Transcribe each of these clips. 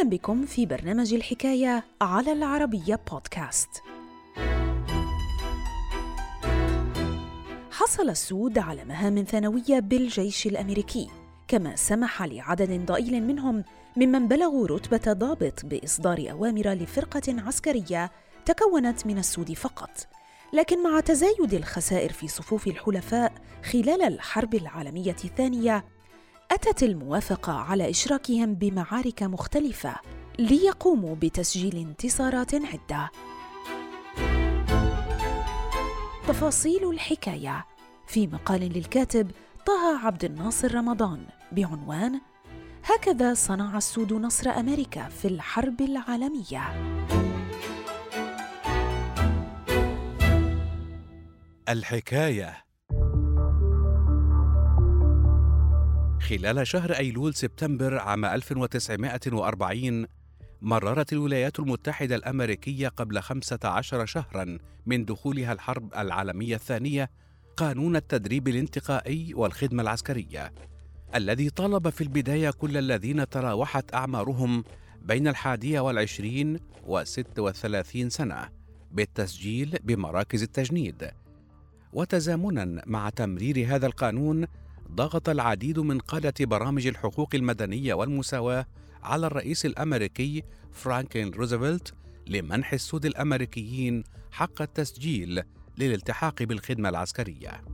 أهلا بكم في برنامج الحكاية على العربية بودكاست. حصل السود على مهام ثانوية بالجيش الأمريكي، كما سمح لعدد ضئيل منهم ممن بلغوا رتبة ضابط بإصدار أوامر لفرقة عسكرية تكونت من السود فقط. لكن مع تزايد الخسائر في صفوف الحلفاء خلال الحرب العالمية الثانية أتت الموافقة على إشراكهم بمعارك مختلفة ليقوموا بتسجيل انتصارات عدة. تفاصيل الحكاية. في مقال للكاتب طه عبد الناصر رمضان بعنوان هكذا صنع السود نصر أمريكا في الحرب العالمية. الحكاية. خلال شهر أيلول سبتمبر عام 1940 مررت الولايات المتحدة الأمريكية قبل 15 شهرا من دخولها الحرب العالمية الثانية قانون التدريب الانتقائي والخدمة العسكرية الذي طالب في البداية كل الذين تراوحت أعمارهم بين الحادية والعشرين وست والثلاثين سنة بالتسجيل بمراكز التجنيد. وتزامنا مع تمرير هذا القانون ضغط العديد من قادة برامج الحقوق المدنية والمساواة على الرئيس الأمريكي فرانكلين روزفلت لمنح السود الأمريكيين حق التسجيل للالتحاق بالخدمة العسكرية.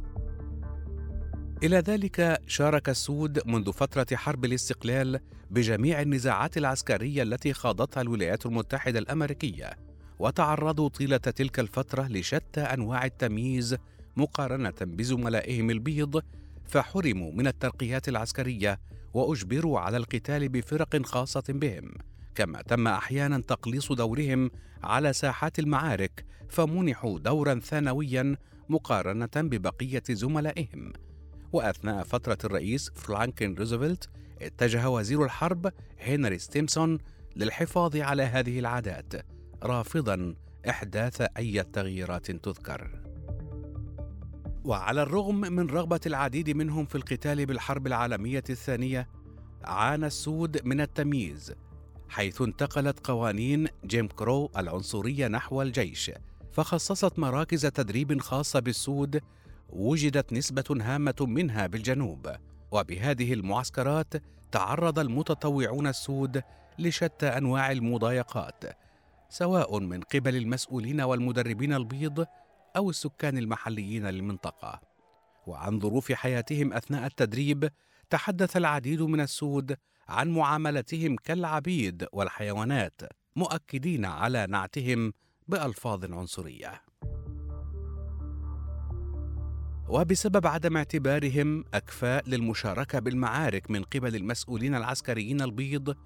إلى ذلك شارك السود منذ فترة حرب الاستقلال بجميع النزاعات العسكرية التي خاضتها الولايات المتحدة الأمريكية، وتعرضوا طيلة تلك الفترة لشتى أنواع التمييز مقارنة بزملائهم البيض فحرموا من الترقيات العسكرية وأجبروا على القتال بفرق خاصة بهم كما تم أحيانا تقليص دورهم على ساحات المعارك فمنحوا دورا ثانويا مقارنة ببقية زملائهم. وأثناء فترة الرئيس فرانكلين روزفلت اتجه وزير الحرب هنري ستيمسون للحفاظ على هذه العادات رافضا إحداث أي تغييرات تذكر. وعلى الرغم من رغبة العديد منهم في القتال بالحرب العالمية الثانية عانى السود من التمييز حيث انتقلت قوانين جيم كرو العنصرية نحو الجيش فخصصت مراكز تدريب خاصة بالسود وجدت نسبة هامة منها بالجنوب. وبهذه المعسكرات تعرض المتطوعون السود لشتى أنواع المضايقات سواء من قبل المسؤولين والمدربين البيض أو السكان المحليين للمنطقة. وعن ظروف حياتهم أثناء التدريب تحدث العديد من السود عن معاملتهم كالعبيد والحيوانات مؤكدين على نعتهم بألفاظ عنصرية. وبسبب عدم اعتبارهم أكفاء للمشاركة بالمعارك من قبل المسؤولين العسكريين البيض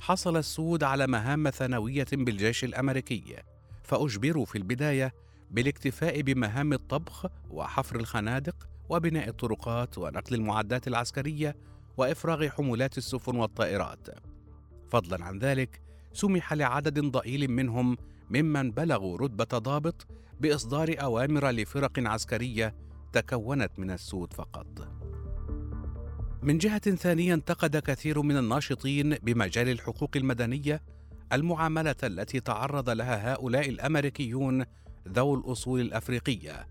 حصل السود على مهام ثانوية بالجيش الأمريكي. فأجبروا في البداية بالاكتفاء بمهام الطبخ وحفر الخنادق وبناء الطرقات ونقل المعدات العسكرية وإفراغ حمولات السفن والطائرات. فضلا عن ذلك سمح لعدد ضئيل منهم ممن بلغوا رتبة ضابط بإصدار أوامر لفرق عسكرية تكونت من السود فقط. من جهة ثانية انتقد كثير من الناشطين بمجال الحقوق المدنية المعاملة التي تعرض لها هؤلاء الأمريكيون ذو الأصول الأفريقية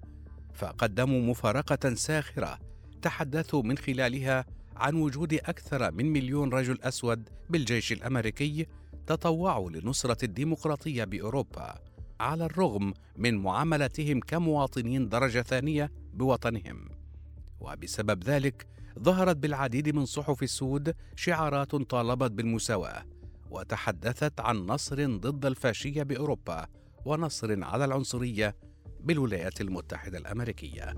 فقدموا مفارقة ساخرة تحدثوا من خلالها عن وجود أكثر من مليون رجل أسود بالجيش الأمريكي تطوعوا لنصرة الديمقراطية بأوروبا على الرغم من معاملتهم كمواطنين درجة ثانية بوطنهم. وبسبب ذلك ظهرت بالعديد من صحف السود شعارات طالبت بالمساواة وتحدثت عن نصر ضد الفاشية بأوروبا ونصر على العنصرية بالولايات المتحدة الأمريكية.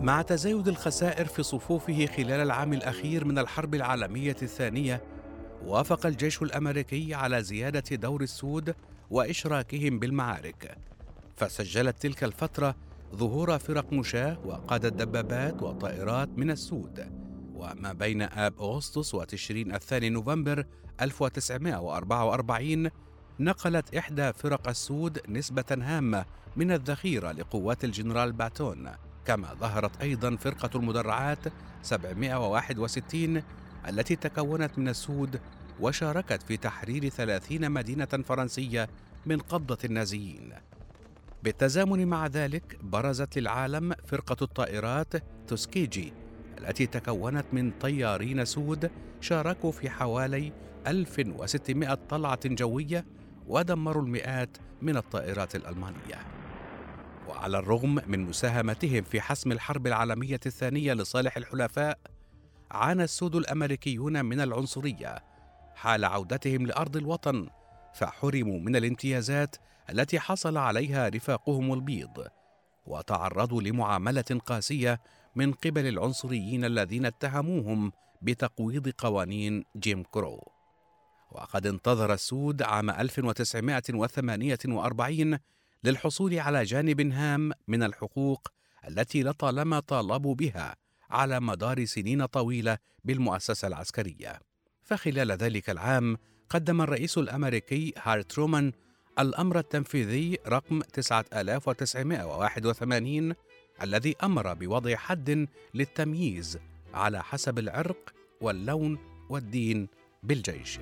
مع تزايد الخسائر في صفوفه خلال العام الأخير من الحرب العالمية الثانية وافق الجيش الأمريكي على زيادة دور السود وإشراكهم بالمعارك. فسجلت تلك الفترة ظهور فرق مشاة وقادة دبابات وطائرات من السود. وما بين آب أغسطس وتشرين الثاني نوفمبر 1944 نقلت إحدى فرق السود نسبة هامة من الذخيرة لقوات الجنرال باتون كما ظهرت أيضا فرقة المدرعات 761 التي تكونت من السود وشاركت في تحرير ثلاثين مدينة فرنسية من قبضة النازيين. بالتزامن مع ذلك برزت للعالم فرقة الطائرات توسكيجي التي تكونت من طيارين سود شاركوا في حوالي 1600 طلعة جوية ودمروا المئات من الطائرات الألمانية. وعلى الرغم من مساهمتهم في حسم الحرب العالمية الثانية لصالح الحلفاء، عانى السود الأمريكيون من العنصرية حال عودتهم لأرض الوطن، فحرموا من الامتيازات التي حصل عليها رفاقهم البيض، وتعرضوا لمعاملة قاسية من قبل العنصريين الذين اتهموهم بتقويض قوانين جيم كرو وقد انتظر السود عام 1948 للحصول على جانب هام من الحقوق التي لطالما طالبوا بها على مدار سنين طويلة بالمؤسسة العسكرية. فخلال ذلك العام قدم الرئيس الأمريكي هاري ترومان الأمر التنفيذي رقم 9981 الذي أمر بوضع حد للتمييز على حسب العرق واللون والدين بالجيش.